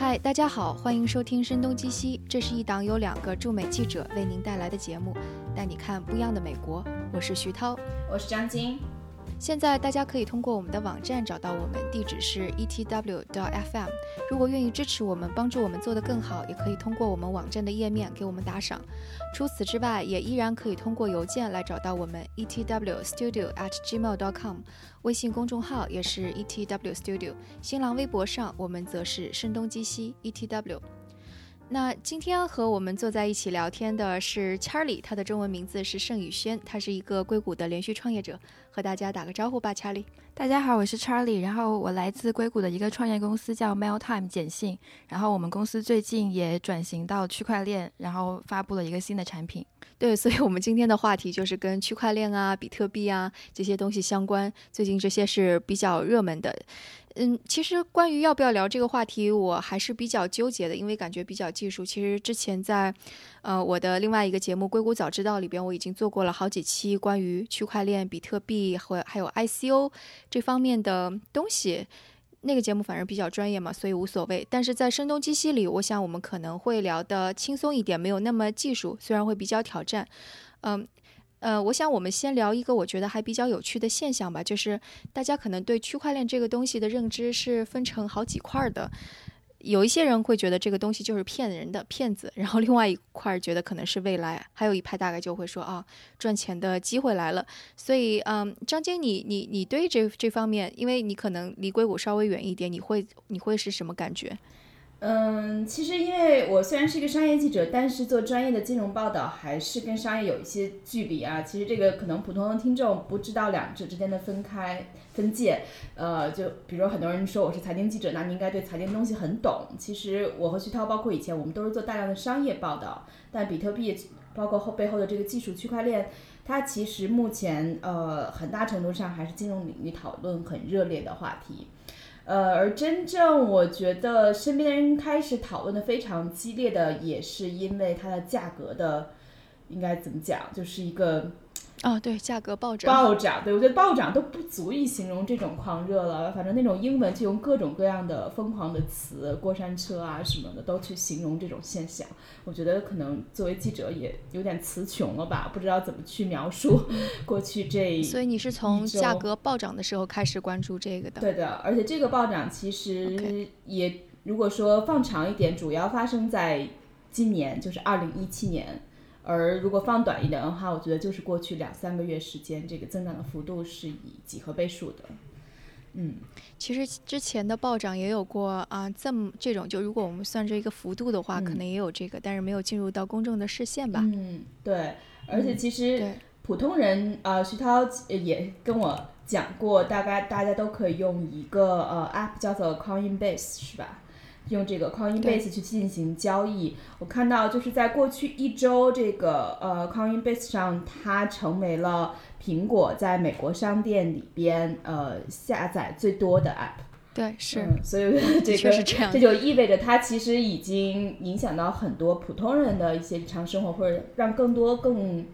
嗨，大家好，欢迎收听《声东击西》，这是一档由两个驻美记者为您带来的节目，带你看不一样的美国。我是徐涛，我是张晶。现在大家可以通过我们的网站找到我们，地址是 etw.fm。如果愿意支持我们，帮助我们做得更好，也可以通过我们网站的页面给我们打赏。除此之外，也依然可以通过邮件来找到我们 etwstudio@gmail.com。微信公众号也是 etwstudio，新浪微博上我们则是声东击西 etw。那今天和我们坐在一起聊天的是 Charlie，他的中文名字是盛宇轩，他是一个硅谷的连续创业者，和大家打个招呼吧，Charlie。大家好，我是 Charlie，然后我来自硅谷的一个创业公司叫 Mailtime 简信，然后我们公司最近也转型到区块链，然后发布了一个新的产品。对，所以我们今天的话题就是跟区块链啊、比特币啊这些东西相关，最近这些是比较热门的。嗯，其实关于要不要聊这个话题，我还是比较纠结的，因为感觉比较技术。其实之前在，呃，我的另外一个节目《硅谷早知道》里边，我已经做过了好几期关于区块链、比特币和还有 ICO 这方面的东西。那个节目反正比较专业嘛，所以无所谓。但是在声东击西里，我想我们可能会聊得轻松一点，没有那么技术，虽然会比较挑战。嗯。呃，我想我们先聊一个我觉得还比较有趣的现象吧，就是大家可能对区块链这个东西的认知是分成好几块的，有一些人会觉得这个东西就是骗人的骗子，然后另外一块儿觉得可能是未来，还有一派大概就会说啊，赚钱的机会来了。所以，嗯，张晶，你你你对这这方面，因为你可能离硅谷稍微远一点，你会你会是什么感觉？嗯，其实因为我虽然是一个商业记者，但是做专业的金融报道还是跟商业有一些距离啊。其实这个可能普通的听众不知道两者之间的分开分界。呃，就比如很多人说我是财经记者，那你应该对财经东西很懂。其实我和徐涛，包括以前我们都是做大量的商业报道。但比特币，包括后背后的这个技术区块链，它其实目前呃很大程度上还是金融领域讨论很热烈的话题。呃，而真正我觉得身边的人开始讨论的非常激烈的，也是因为它的价格的，应该怎么讲，就是一个。啊，对，价格暴涨，暴涨，对我觉得暴涨都不足以形容这种狂热了。反正那种英文就用各种各样的疯狂的词，过山车啊什么的，都去形容这种现象。我觉得可能作为记者也有点词穷了吧，不知道怎么去描述 过去这。所以你是从价格暴涨的时候开始关注这个的？对的，而且这个暴涨其实也，如果说放长一点，主要发生在今年，就是二零一七年。而如果放短一点的话，我觉得就是过去两三个月时间，这个增长的幅度是以几何倍数的。嗯，其实之前的暴涨也有过啊，这么这种就如果我们算这一个幅度的话，可能也有这个，但是没有进入到公众的视线吧。嗯，对。而且其实普通人啊，徐涛也跟我讲过，大概大家都可以用一个呃 app 叫做 Coinbase，是吧？用这个 Coinbase 去进行交易，我看到就是在过去一周，这个呃 Coinbase 上它成为了苹果在美国商店里边呃下载最多的 app。对，是，所以这个这就意味着它其实已经影响到很多普通人的一些日常生活，或者让更多更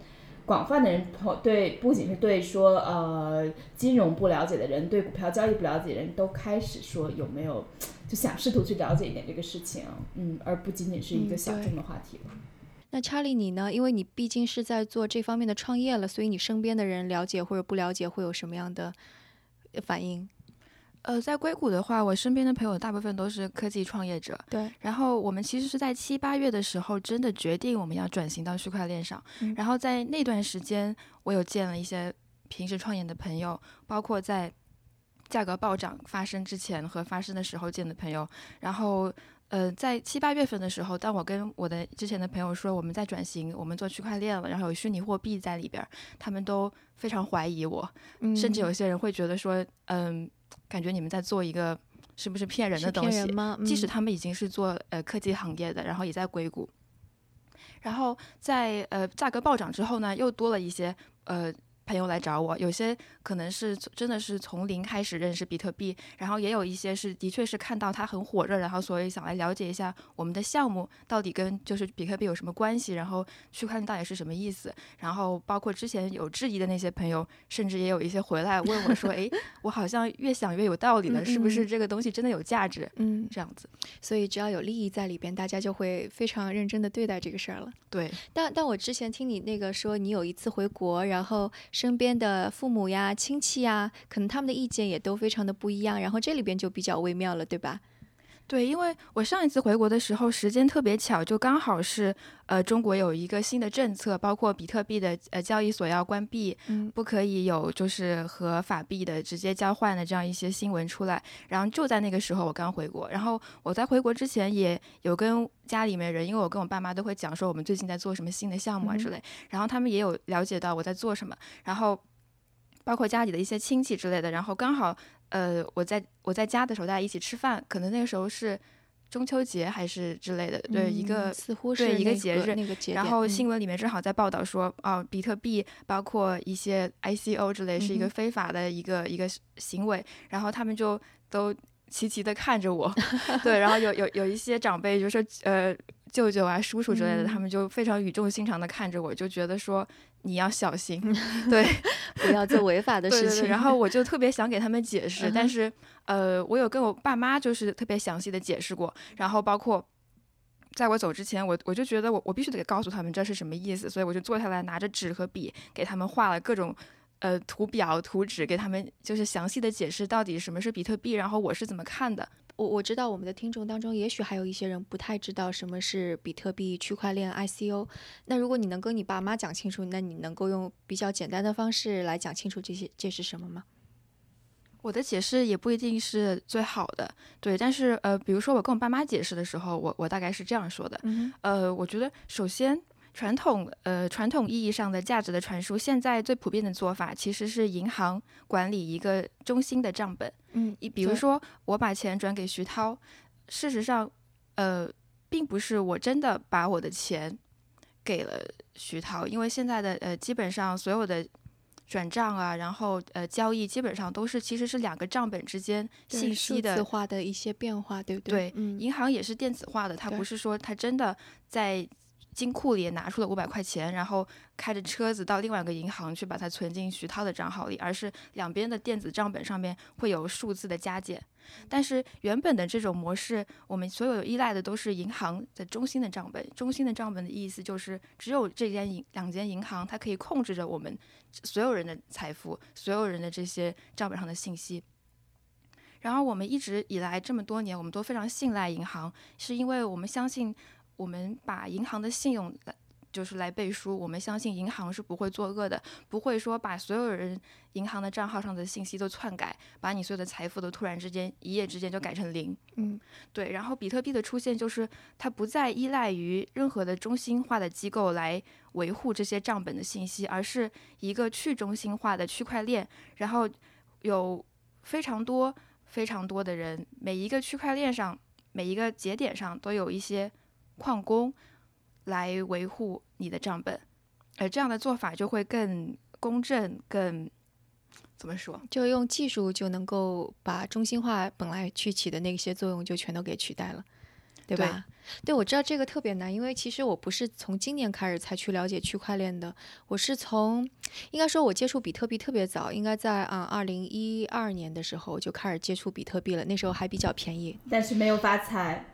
广泛的人对不仅是对说呃金融不了解的人，对股票交易不了解的人都开始说有没有。就想试图去了解一点这个事情，嗯，而不仅仅是一个小众的话题了。那查理，你呢？因为你毕竟是在做这方面的创业了，所以你身边的人了解或者不了解会有什么样的反应？呃，在硅谷的话，我身边的朋友大部分都是科技创业者。对。然后我们其实是在七八月的时候真的决定我们要转型到区块链上。然后在那段时间，我有见了一些平时创业的朋友，包括在。价格暴涨发生之前和发生的时候见的朋友，然后呃，在七八月份的时候，当我跟我的之前的朋友说我们在转型，我们做区块链了，然后有虚拟货币在里边，他们都非常怀疑我，甚至有些人会觉得说，嗯，感觉你们在做一个是不是骗人的东西？即使他们已经是做呃科技行业的，然后也在硅谷，然后在呃价格暴涨之后呢，又多了一些呃。朋友来找我，有些可能是真的是从零开始认识比特币，然后也有一些是的确是看到它很火热，然后所以想来了解一下我们的项目到底跟就是比特币有什么关系，然后区块链到底是什么意思，然后包括之前有质疑的那些朋友，甚至也有一些回来问我说，哎，我好像越想越有道理了，是不是这个东西真的有价值？嗯，这样子，所以只要有利益在里边，大家就会非常认真的对待这个事儿了。对，但但我之前听你那个说，你有一次回国，然后。身边的父母呀、亲戚呀，可能他们的意见也都非常的不一样，然后这里边就比较微妙了，对吧？对，因为我上一次回国的时候时间特别巧，就刚好是呃中国有一个新的政策，包括比特币的呃交易所要关闭，嗯，不可以有就是和法币的直接交换的这样一些新闻出来。然后就在那个时候我刚回国，然后我在回国之前也有跟家里面人，因为我跟我爸妈都会讲说我们最近在做什么新的项目啊之类，然后他们也有了解到我在做什么，然后包括家里的一些亲戚之类的，然后刚好。呃，我在我在家的时候，大家一起吃饭，可能那个时候是中秋节还是之类的，对一个似乎是一个节日，那个节。然后新闻里面正好在报道说，哦，比特币包括一些 ICO 之类是一个非法的一个一个行为，然后他们就都齐齐的看着我，对，然后有有有一些长辈就说，呃，舅舅啊、叔叔之类的，他们就非常语重心长的看着我，就觉得说。你要小心，对，不要做违法的 事情。然后我就特别想给他们解释，但是呃，我有跟我爸妈就是特别详细的解释过。然后包括在我走之前，我我就觉得我我必须得告诉他们这是什么意思，所以我就坐下来拿着纸和笔给他们画了各种呃图表图纸，给他们就是详细的解释到底什么是比特币，然后我是怎么看的。我我知道我们的听众当中，也许还有一些人不太知道什么是比特币、区块链、ICO。那如果你能跟你爸妈讲清楚，那你能够用比较简单的方式来讲清楚这些这是什么吗？我的解释也不一定是最好的，对。但是呃，比如说我跟我爸妈解释的时候，我我大概是这样说的。呃，我觉得首先。传统呃，传统意义上的价值的传输，现在最普遍的做法其实是银行管理一个中心的账本。嗯，你比如说我把钱转给徐涛，事实上，呃，并不是我真的把我的钱给了徐涛，因为现在的呃，基本上所有的转账啊，然后呃，交易基本上都是其实是两个账本之间信息的数字化的一些变化，对不对？对，银行也是电子化的，它不是说它真的在。金库里拿出了五百块钱，然后开着车子到另外一个银行去把它存进徐涛的账号里，而是两边的电子账本上面会有数字的加减。但是原本的这种模式，我们所有依赖的都是银行的中心的账本。中心的账本的意思就是，只有这间银两间银行，它可以控制着我们所有人的财富，所有人的这些账本上的信息。然而我们一直以来这么多年，我们都非常信赖银行，是因为我们相信。我们把银行的信用来，就是来背书。我们相信银行是不会作恶的，不会说把所有人银行的账号上的信息都篡改，把你所有的财富都突然之间一夜之间就改成零。嗯，对。然后比特币的出现，就是它不再依赖于任何的中心化的机构来维护这些账本的信息，而是一个去中心化的区块链。然后有非常多非常多的人，每一个区块链上每一个节点上都有一些。矿工来维护你的账本，而这样的做法就会更公正、更怎么说？就用技术就能够把中心化本来去起的那些作用就全都给取代了，对吧？对，我知道这个特别难，因为其实我不是从今年开始才去了解区块链的，我是从应该说我接触比特币特别早，应该在啊二零一二年的时候就开始接触比特币了，那时候还比较便宜，但是没有发财。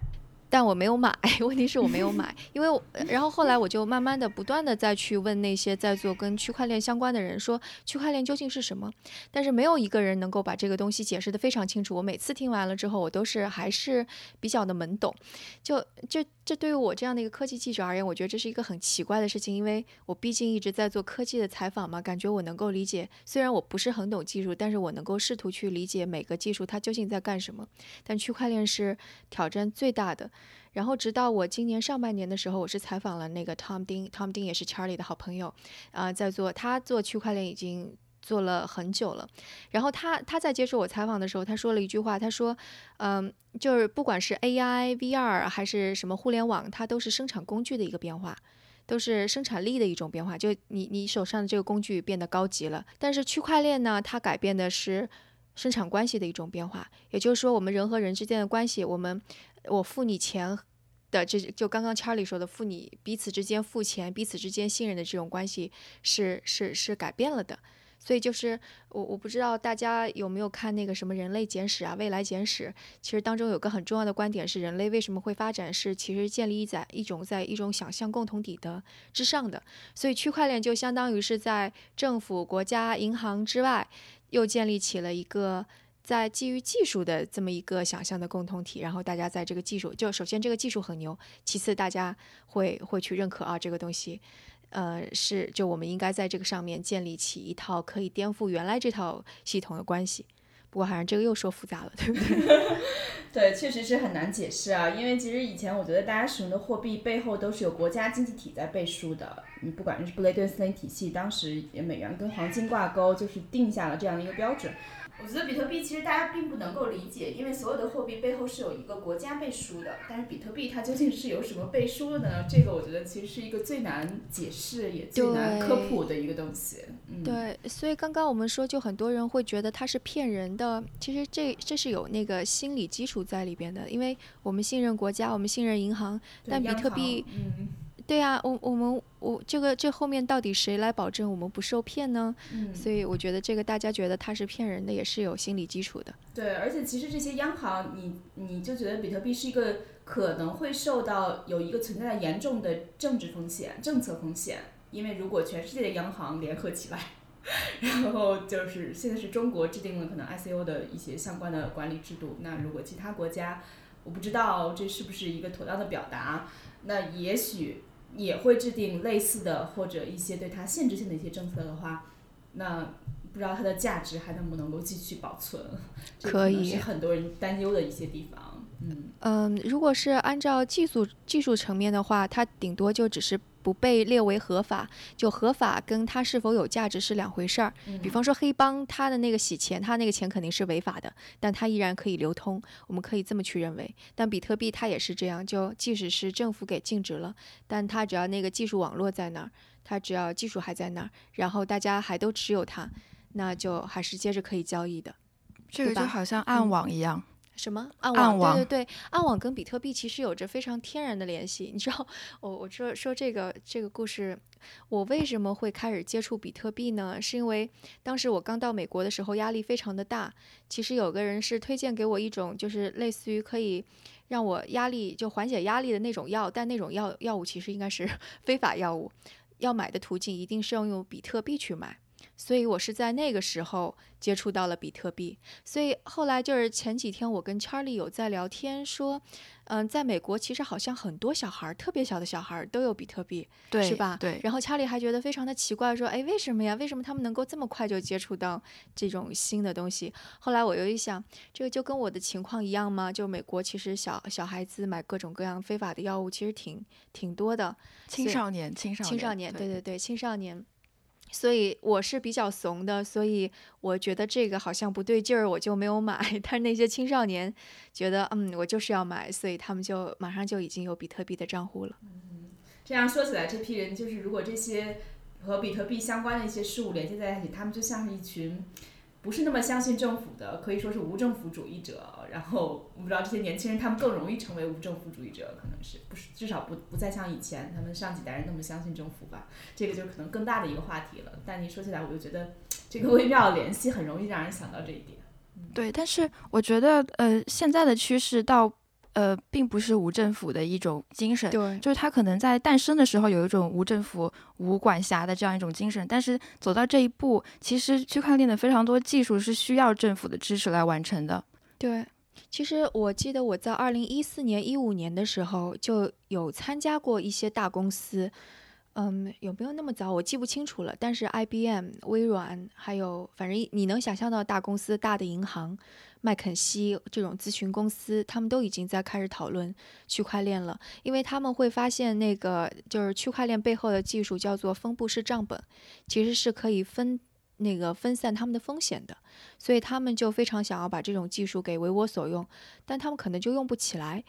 但我没有买，问题是我没有买，因为然后后来我就慢慢的不断的再去问那些在做跟区块链相关的人，说区块链究竟是什么？但是没有一个人能够把这个东西解释的非常清楚。我每次听完了之后，我都是还是比较的懵懂。就就这对于我这样的一个科技记者而言，我觉得这是一个很奇怪的事情，因为我毕竟一直在做科技的采访嘛，感觉我能够理解，虽然我不是很懂技术，但是我能够试图去理解每个技术它究竟在干什么。但区块链是挑战最大的。然后直到我今年上半年的时候，我是采访了那个 Tom 丁，Tom 丁也是 Charlie 的好朋友，啊，在做他做区块链已经做了很久了。然后他他在接受我采访的时候，他说了一句话，他说，嗯，就是不管是 AI、VR 还是什么互联网，它都是生产工具的一个变化。都是生产力的一种变化，就你你手上的这个工具变得高级了。但是区块链呢，它改变的是生产关系的一种变化，也就是说，我们人和人之间的关系，我们我付你钱的这就刚刚 Charlie 说的付你彼此之间付钱，彼此之间信任的这种关系是是是改变了的。所以就是我我不知道大家有没有看那个什么《人类简史》啊，《未来简史》。其实当中有个很重要的观点是，人类为什么会发展，是其实建立在一种在一种想象共同体的之上的。所以区块链就相当于是在政府、国家、银行之外，又建立起了一个在基于技术的这么一个想象的共同体。然后大家在这个技术，就首先这个技术很牛，其次大家会会去认可啊这个东西。呃，是，就我们应该在这个上面建立起一套可以颠覆原来这套系统的关系。不过好像这个又说复杂了，对不对？对，确实是很难解释啊。因为其实以前我觉得大家使用的货币背后都是有国家经济体在背书的。你不管是布雷顿森林体系，当时美元跟黄金挂钩，就是定下了这样的一个标准。我觉得比特币其实大家并不能够理解，因为所有的货币背后是有一个国家背书的。但是比特币它究竟是有什么背书的呢？这个我觉得其实是一个最难解释也最难科普的一个东西。嗯对，所以刚刚我们说，就很多人会觉得它是骗人的。其实这这是有那个心理基础在里边的，因为我们信任国家，我们信任银行，但比特币。对呀，我我们我这个这后面到底谁来保证我们不受骗呢？嗯，所以我觉得这个大家觉得它是骗人的，也是有心理基础的。对，而且其实这些央行，你你就觉得比特币是一个可能会受到有一个存在的严重的政治风险、政策风险，因为如果全世界的央行联合起来，然后就是现在是中国制定了可能 ICO 的一些相关的管理制度，那如果其他国家，我不知道这是不是一个妥当的表达，那也许。也会制定类似的或者一些对它限制性的一些政策的话，那不知道它的价值还能不能够继续保存？可以是很多人担忧的一些地方。嗯嗯，如果是按照技术技术层面的话，它顶多就只是。不被列为合法，就合法跟它是否有价值是两回事儿。比方说黑帮，他的那个洗钱，他那个钱肯定是违法的，但他依然可以流通，我们可以这么去认为。但比特币它也是这样，就即使是政府给禁止了，但它只要那个技术网络在那儿，它只要技术还在那儿，然后大家还都持有它，那就还是接着可以交易的。这个就好像暗网一样。什么暗网？对对对，暗网跟比特币其实有着非常天然的联系。你知道，我我说说这个这个故事，我为什么会开始接触比特币呢？是因为当时我刚到美国的时候，压力非常的大。其实有个人是推荐给我一种，就是类似于可以让我压力就缓解压力的那种药，但那种药药物其实应该是 非法药物，要买的途径一定是要用比特币去买。所以我是在那个时候接触到了比特币，所以后来就是前几天我跟 Charlie 有在聊天，说，嗯，在美国其实好像很多小孩儿，特别小的小孩儿都有比特币，对，是吧？对。然后 Charlie 还觉得非常的奇怪，说，哎，为什么呀？为什么他们能够这么快就接触到这种新的东西？后来我又一想，这个就跟我的情况一样吗？就美国其实小小孩子买各种各样非法的药物其实挺挺多的，青少年，青少年，青少年，对对对，青少年。所以我是比较怂的，所以我觉得这个好像不对劲儿，我就没有买。但是那些青少年觉得，嗯，我就是要买，所以他们就马上就已经有比特币的账户了。嗯，这样说起来，这批人就是如果这些和比特币相关的一些事物连接在一起，他们就像是一群。不是那么相信政府的，可以说是无政府主义者。然后我不知道这些年轻人，他们更容易成为无政府主义者，可能是不是至少不不再像以前他们上几代人那么相信政府吧？这个就可能更大的一个话题了。但你说起来，我就觉得这个微妙的联系很容易让人想到这一点。对，但是我觉得呃，现在的趋势到。呃，并不是无政府的一种精神，对，就是它可能在诞生的时候有一种无政府、无管辖的这样一种精神，但是走到这一步，其实区块链的非常多技术是需要政府的支持来完成的。对，其实我记得我在二零一四年、一五年的时候就有参加过一些大公司，嗯，有没有那么早？我记不清楚了。但是 IBM、微软，还有反正你能想象到大公司、大的银行。麦肯锡这种咨询公司，他们都已经在开始讨论区块链了，因为他们会发现那个就是区块链背后的技术叫做分布式账本，其实是可以分那个分散他们的风险的，所以他们就非常想要把这种技术给为我所用，但他们可能就用不起来。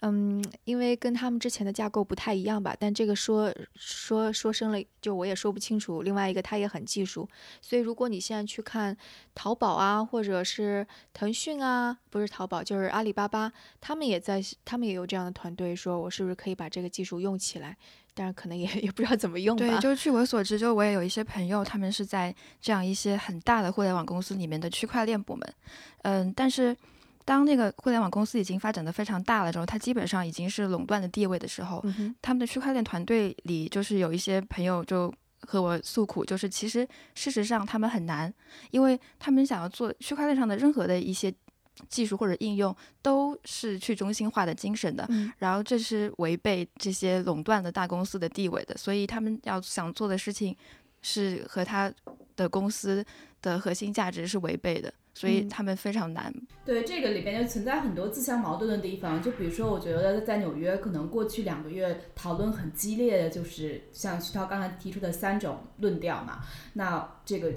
嗯，因为跟他们之前的架构不太一样吧，但这个说说说深了，就我也说不清楚。另外一个，它也很技术，所以如果你现在去看淘宝啊，或者是腾讯啊，不是淘宝就是阿里巴巴，他们也在，他们也有这样的团队，说我是不是可以把这个技术用起来？但是可能也也不知道怎么用。对，就是据我所知，就我也有一些朋友，他们是在这样一些很大的互联网公司里面的区块链部门，嗯，但是。当那个互联网公司已经发展的非常大了之后，它基本上已经是垄断的地位的时候，他们的区块链团队里就是有一些朋友就和我诉苦，就是其实事实上他们很难，因为他们想要做区块链上的任何的一些技术或者应用都是去中心化的精神的，然后这是违背这些垄断的大公司的地位的，所以他们要想做的事情是和他的公司的核心价值是违背的。所以他们非常难。对这个里边就存在很多自相矛盾的地方。就比如说，我觉得在纽约，可能过去两个月讨论很激烈的就是像徐涛刚才提出的三种论调嘛。那这个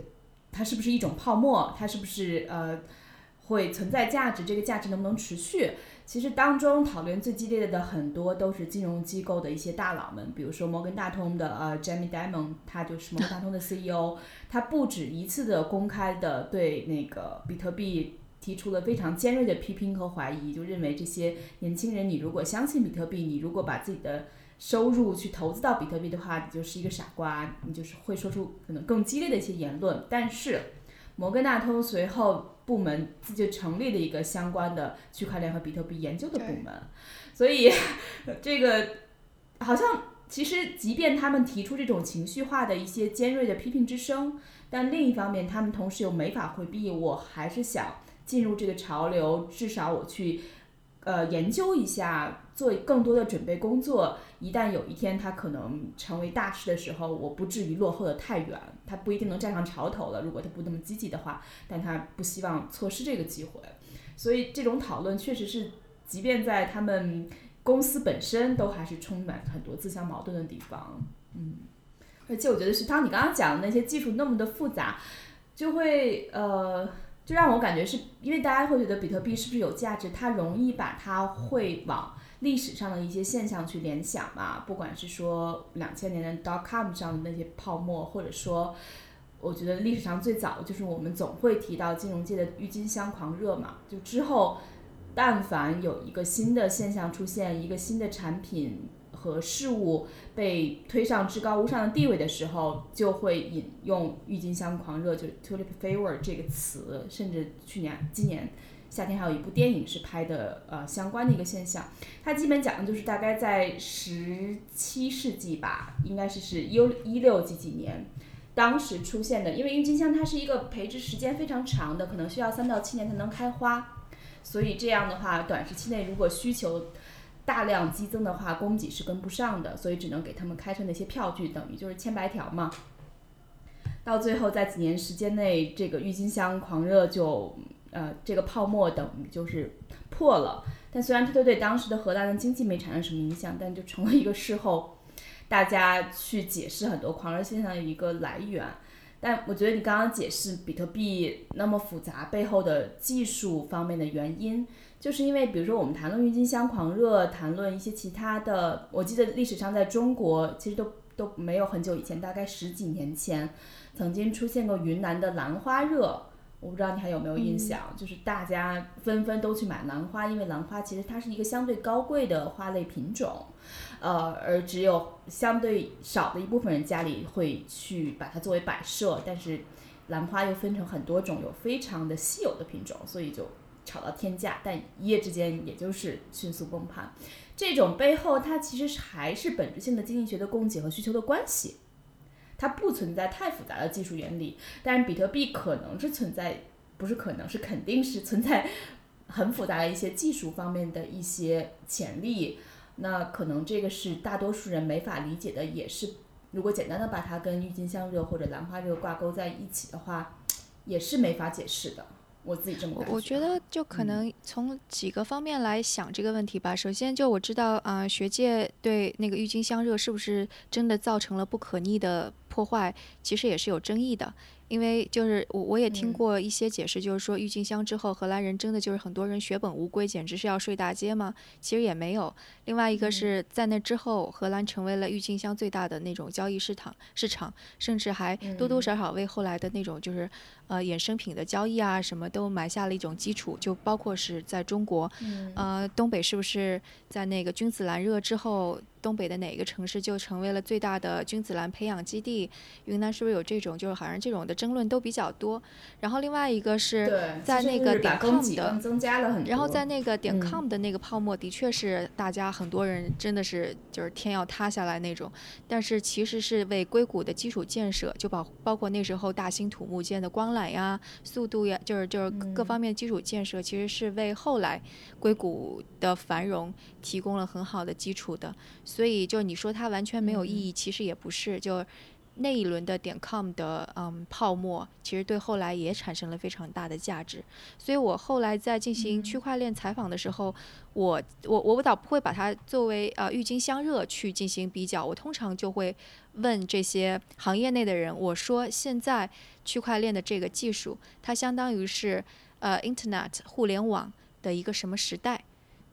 它是不是一种泡沫？它是不是呃会存在价值？这个价值能不能持续？其实当中讨论最激烈的很多都是金融机构的一些大佬们，比如说摩根大通的呃 Jamie Dimon，他就是摩根大通的 CEO，他不止一次的公开的对那个比特币提出了非常尖锐的批评和怀疑，就认为这些年轻人，你如果相信比特币，你如果把自己的收入去投资到比特币的话，你就是一个傻瓜，你就是会说出可能更激烈的一些言论。但是摩根大通随后。部门自己成立了一个相关的区块链和比特币研究的部门，所以 这个好像其实，即便他们提出这种情绪化的一些尖锐的批评之声，但另一方面，他们同时又没法回避，我还是想进入这个潮流，至少我去。呃，研究一下，做更多的准备工作。一旦有一天它可能成为大势的时候，我不至于落后的太远。它不一定能站上潮头了，如果它不那么积极的话，但他不希望错失这个机会。所以这种讨论确实是，即便在他们公司本身，都还是充满很多自相矛盾的地方。嗯，而且我觉得是当你刚刚讲的那些技术那么的复杂，就会呃。就让我感觉是因为大家会觉得比特币是不是有价值，它容易把它会往历史上的一些现象去联想嘛？不管是说两千年的 dot com 上的那些泡沫，或者说，我觉得历史上最早就是我们总会提到金融界的郁金香狂热嘛。就之后，但凡有一个新的现象出现，一个新的产品。和事物被推上至高无上的地位的时候，就会引用“郁金香狂热”就 “tulip fever” 这个词，甚至去年、今年夏天还有一部电影是拍的，呃，相关的一个现象。它基本讲的就是大概在十七世纪吧，应该是是一一六几几年，当时出现的。因为郁金香它是一个培植时间非常长的，可能需要三到七年才能开花，所以这样的话，短时期内如果需求大量激增的话，供给是跟不上的，所以只能给他们开出那些票据，等于就是千白条嘛。到最后，在几年时间内，这个郁金香狂热就，呃，这个泡沫等于就是破了。但虽然它对当时的荷兰的经济没产生什么影响，但就成了一个事后大家去解释很多狂热现象的一个来源。但我觉得你刚刚解释比特币那么复杂背后的技术方面的原因。就是因为，比如说我们谈论郁金香狂热，谈论一些其他的，我记得历史上在中国其实都都没有很久以前，大概十几年前，曾经出现过云南的兰花热，我不知道你还有没有印象？就是大家纷纷都去买兰花，因为兰花其实它是一个相对高贵的花类品种，呃，而只有相对少的一部分人家里会去把它作为摆设，但是兰花又分成很多种，有非常的稀有的品种，所以就。炒到天价，但一夜之间也就是迅速崩盘。这种背后，它其实还是本质性的经济学的供给和需求的关系，它不存在太复杂的技术原理。但是比特币可能是存在，不是可能是肯定是存在很复杂的一些技术方面的一些潜力。那可能这个是大多数人没法理解的，也是如果简单的把它跟郁金香热或者兰花热挂钩在一起的话，也是没法解释的。我自己这么我我觉得就可能从几个方面来想这个问题吧。首先，就我知道啊，学界对那个郁金香热是不是真的造成了不可逆的破坏，其实也是有争议的。因为就是我我也听过一些解释，就是说郁金香之后，荷兰人真的就是很多人血本无归，简直是要睡大街吗？其实也没有。另外一个是在那之后，荷兰成为了郁金香最大的那种交易市场市场，甚至还多多少少为后来的那种就是呃衍生品的交易啊什么都埋下了一种基础。就包括是在中国，呃，东北是不是在那个君子兰热之后？东北的哪个城市就成为了最大的君子兰培养基地？云南是不是有这种？就是好像这种的争论都比较多。然后另外一个是在那个点 com 的，然后在那个点 com 的那个泡沫，的确是大家很多人真的是就是天要塌下来那种。但是其实是为硅谷的基础建设，就包包括那时候大兴土木建的光缆呀、速度呀，就是就是各方面基础建设，其实是为后来硅谷的繁荣提供了很好的基础的。所以，就你说它完全没有意义，其实也不是。就那一轮的点 com 的嗯泡沫，其实对后来也产生了非常大的价值。所以我后来在进行区块链采访的时候，我我我倒不会把它作为呃郁金香热去进行比较。我通常就会问这些行业内的人，我说现在区块链的这个技术，它相当于是呃 Internet 互联网的一个什么时代？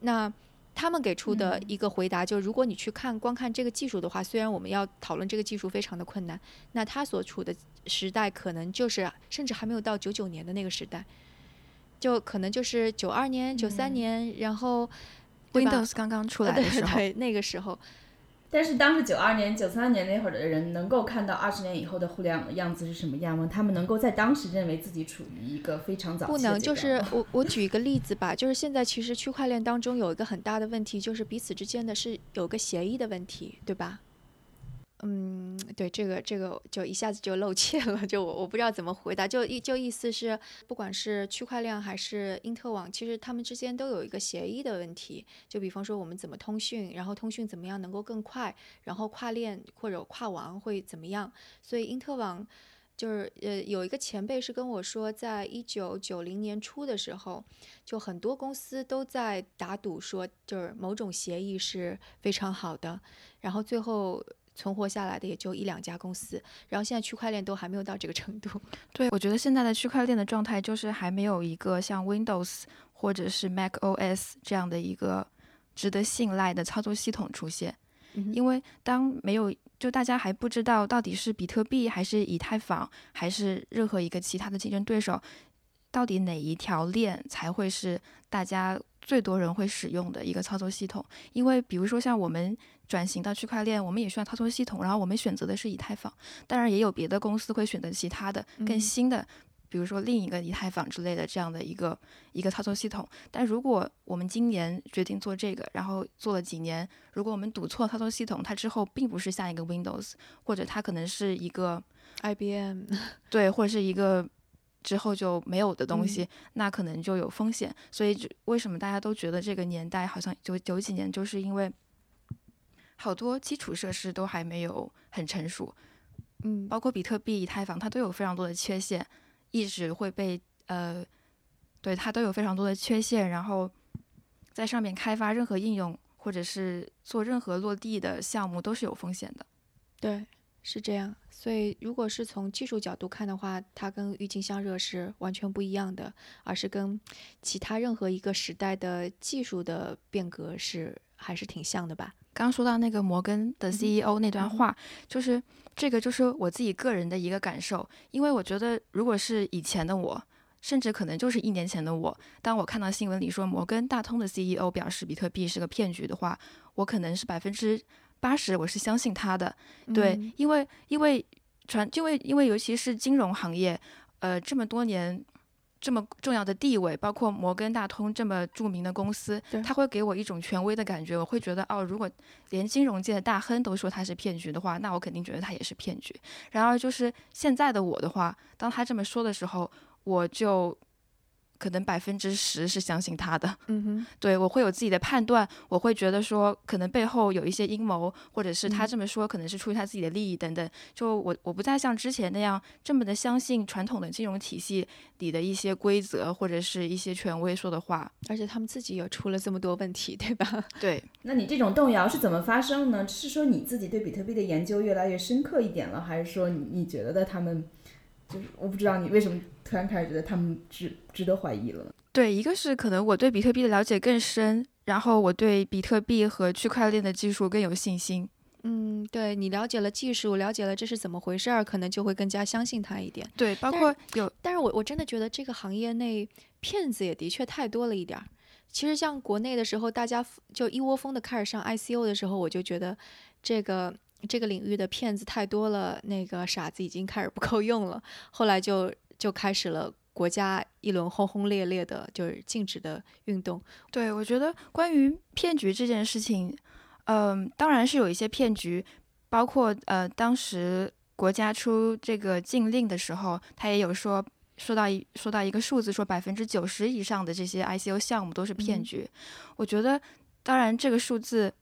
那他们给出的一个回答就是：如果你去看光看这个技术的话，虽然我们要讨论这个技术非常的困难，那他所处的时代可能就是甚至还没有到九九年的那个时代，就可能就是九二年、九三年，然后 Windows 刚刚出来的时候，对那个时候。但是当时九二年、九三年那会儿的人，能够看到二十年以后的互联网的样子是什么样吗？他们能够在当时认为自己处于一个非常早期不能，就是我我举一个例子吧，就是现在其实区块链当中有一个很大的问题，就是彼此之间的是有个协议的问题，对吧？嗯，对，这个这个就一下子就露怯了，就我我不知道怎么回答，就意就意思是，不管是区块链还是因特网，其实他们之间都有一个协议的问题。就比方说我们怎么通讯，然后通讯怎么样能够更快，然后跨链或者跨网会怎么样。所以因特网就是呃有一个前辈是跟我说，在一九九零年初的时候，就很多公司都在打赌说，就是某种协议是非常好的，然后最后。存活下来的也就一两家公司，然后现在区块链都还没有到这个程度。对，我觉得现在的区块链的状态就是还没有一个像 Windows 或者是 Mac OS 这样的一个值得信赖的操作系统出现。因为当没有，就大家还不知道到底是比特币还是以太坊还是任何一个其他的竞争对手，到底哪一条链才会是大家最多人会使用的一个操作系统？因为比如说像我们。转型到区块链，我们也需要操作系统，然后我们选择的是以太坊。当然，也有别的公司会选择其他的更新的，比如说另一个以太坊之类的这样的一个一个操作系统。但如果我们今年决定做这个，然后做了几年，如果我们赌错操作系统，它之后并不是下一个 Windows，或者它可能是一个 IBM，对，或者是一个之后就没有的东西，那可能就有风险。所以，为什么大家都觉得这个年代好像九九几年，就是因为。好多基础设施都还没有很成熟，嗯，包括比特币、以太坊，它都有非常多的缺陷，一直会被呃，对它都有非常多的缺陷，然后在上面开发任何应用或者是做任何落地的项目都是有风险的。对，是这样。所以如果是从技术角度看的话，它跟郁金香热是完全不一样的，而是跟其他任何一个时代的技术的变革是还是挺像的吧。刚刚说到那个摩根的 CEO 那段话，就是这个，就是我自己个人的一个感受。因为我觉得，如果是以前的我，甚至可能就是一年前的我，当我看到新闻里说摩根大通的 CEO 表示比特币是个骗局的话，我可能是百分之八十我是相信他的。对，因为因为传，因为因为尤其是金融行业，呃，这么多年。这么重要的地位，包括摩根大通这么著名的公司，他会给我一种权威的感觉。我会觉得，哦，如果连金融界的大亨都说它是骗局的话，那我肯定觉得它也是骗局。然而，就是现在的我的话，当他这么说的时候，我就。可能百分之十是相信他的，嗯哼，对我会有自己的判断，我会觉得说可能背后有一些阴谋，或者是他这么说可能是出于他自己的利益等等。就我我不再像之前那样这么的相信传统的金融体系里的一些规则或者是一些权威说的话，而且他们自己也出了这么多问题，对吧？对。那你这种动摇是怎么发生呢？是说你自己对比特币的研究越来越深刻一点了，还是说你你觉得他们？就是我不知道你为什么突然开始觉得他们值值得怀疑了。对，一个是可能我对比特币的了解更深，然后我对比特币和区块链的技术更有信心。嗯，对你了解了技术，了解了这是怎么回事儿，可能就会更加相信他一点。对，包括有，但是我我真的觉得这个行业内骗子也的确太多了一点儿。其实像国内的时候，大家就一窝蜂的开始上 ICO 的时候，我就觉得这个这个领域的骗子太多了，那个傻子已经开始不够用了。后来就就开始了国家一轮轰轰烈烈的，就是禁止的运动。对，我觉得关于骗局这件事情，嗯，当然是有一些骗局，包括呃，当时国家出这个禁令的时候，他也有说。说到一说到一个数字，说百分之九十以上的这些 ICO 项目都是骗局。我觉得，当然这个数字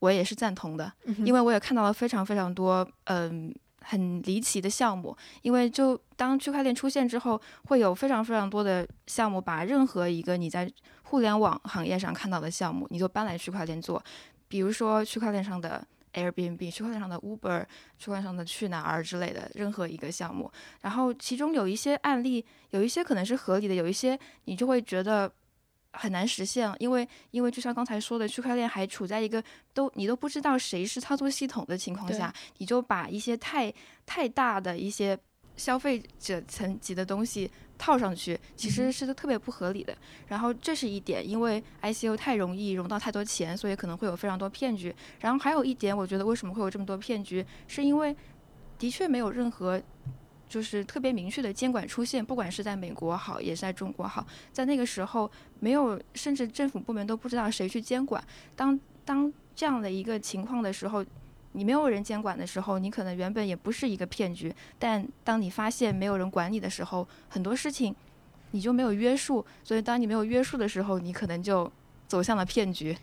我也是赞同的，因为我也看到了非常非常多嗯很离奇的项目。因为就当区块链出现之后，会有非常非常多的项目把任何一个你在互联网行业上看到的项目，你就搬来区块链做，比如说区块链上的。Airbnb 区块链上的 Uber 区块链上的去哪儿之类的任何一个项目，然后其中有一些案例，有一些可能是合理的，有一些你就会觉得很难实现，因为因为就像刚才说的，区块链还处在一个都你都不知道谁是操作系统的情况下，你就把一些太太大的一些消费者层级的东西。套上去其实是特别不合理的，然后这是一点，因为 ICO 太容易融到太多钱，所以可能会有非常多骗局。然后还有一点，我觉得为什么会有这么多骗局，是因为的确没有任何就是特别明确的监管出现，不管是在美国好，也是在中国好，在那个时候没有，甚至政府部门都不知道谁去监管。当当这样的一个情况的时候。你没有人监管的时候，你可能原本也不是一个骗局，但当你发现没有人管你的时候，很多事情你就没有约束，所以当你没有约束的时候，你可能就走向了骗局。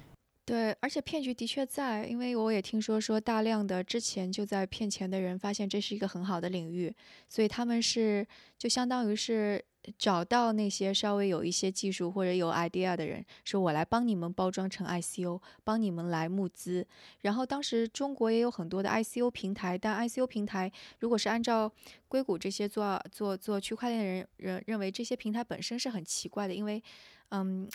对，而且骗局的确在，因为我也听说说大量的之前就在骗钱的人发现这是一个很好的领域，所以他们是就相当于是。找到那些稍微有一些技术或者有 idea 的人，说我来帮你们包装成 ICO，帮你们来募资。然后当时中国也有很多的 ICO 平台，但 ICO 平台如果是按照硅谷这些做做做区块链的人认认为这些平台本身是很奇怪的，因为，嗯。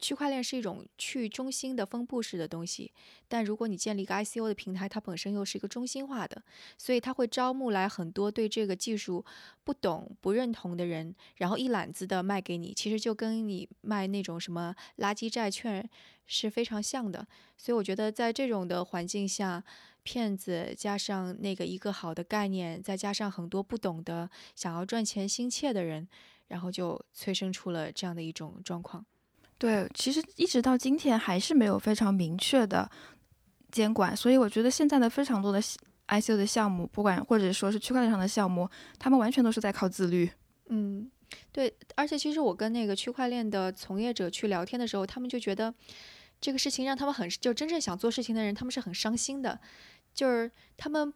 区块链是一种去中心的分布式的东西，但如果你建立一个 ICO 的平台，它本身又是一个中心化的，所以它会招募来很多对这个技术不懂、不认同的人，然后一揽子的卖给你。其实就跟你卖那种什么垃圾债券是非常像的。所以我觉得在这种的环境下，骗子加上那个一个好的概念，再加上很多不懂的、想要赚钱心切的人，然后就催生出了这样的一种状况。对，其实一直到今天还是没有非常明确的监管，所以我觉得现在的非常多的 ICO 的项目，不管或者说是区块链上的项目，他们完全都是在靠自律。嗯，对，而且其实我跟那个区块链的从业者去聊天的时候，他们就觉得这个事情让他们很，就真正想做事情的人，他们是很伤心的，就是他们。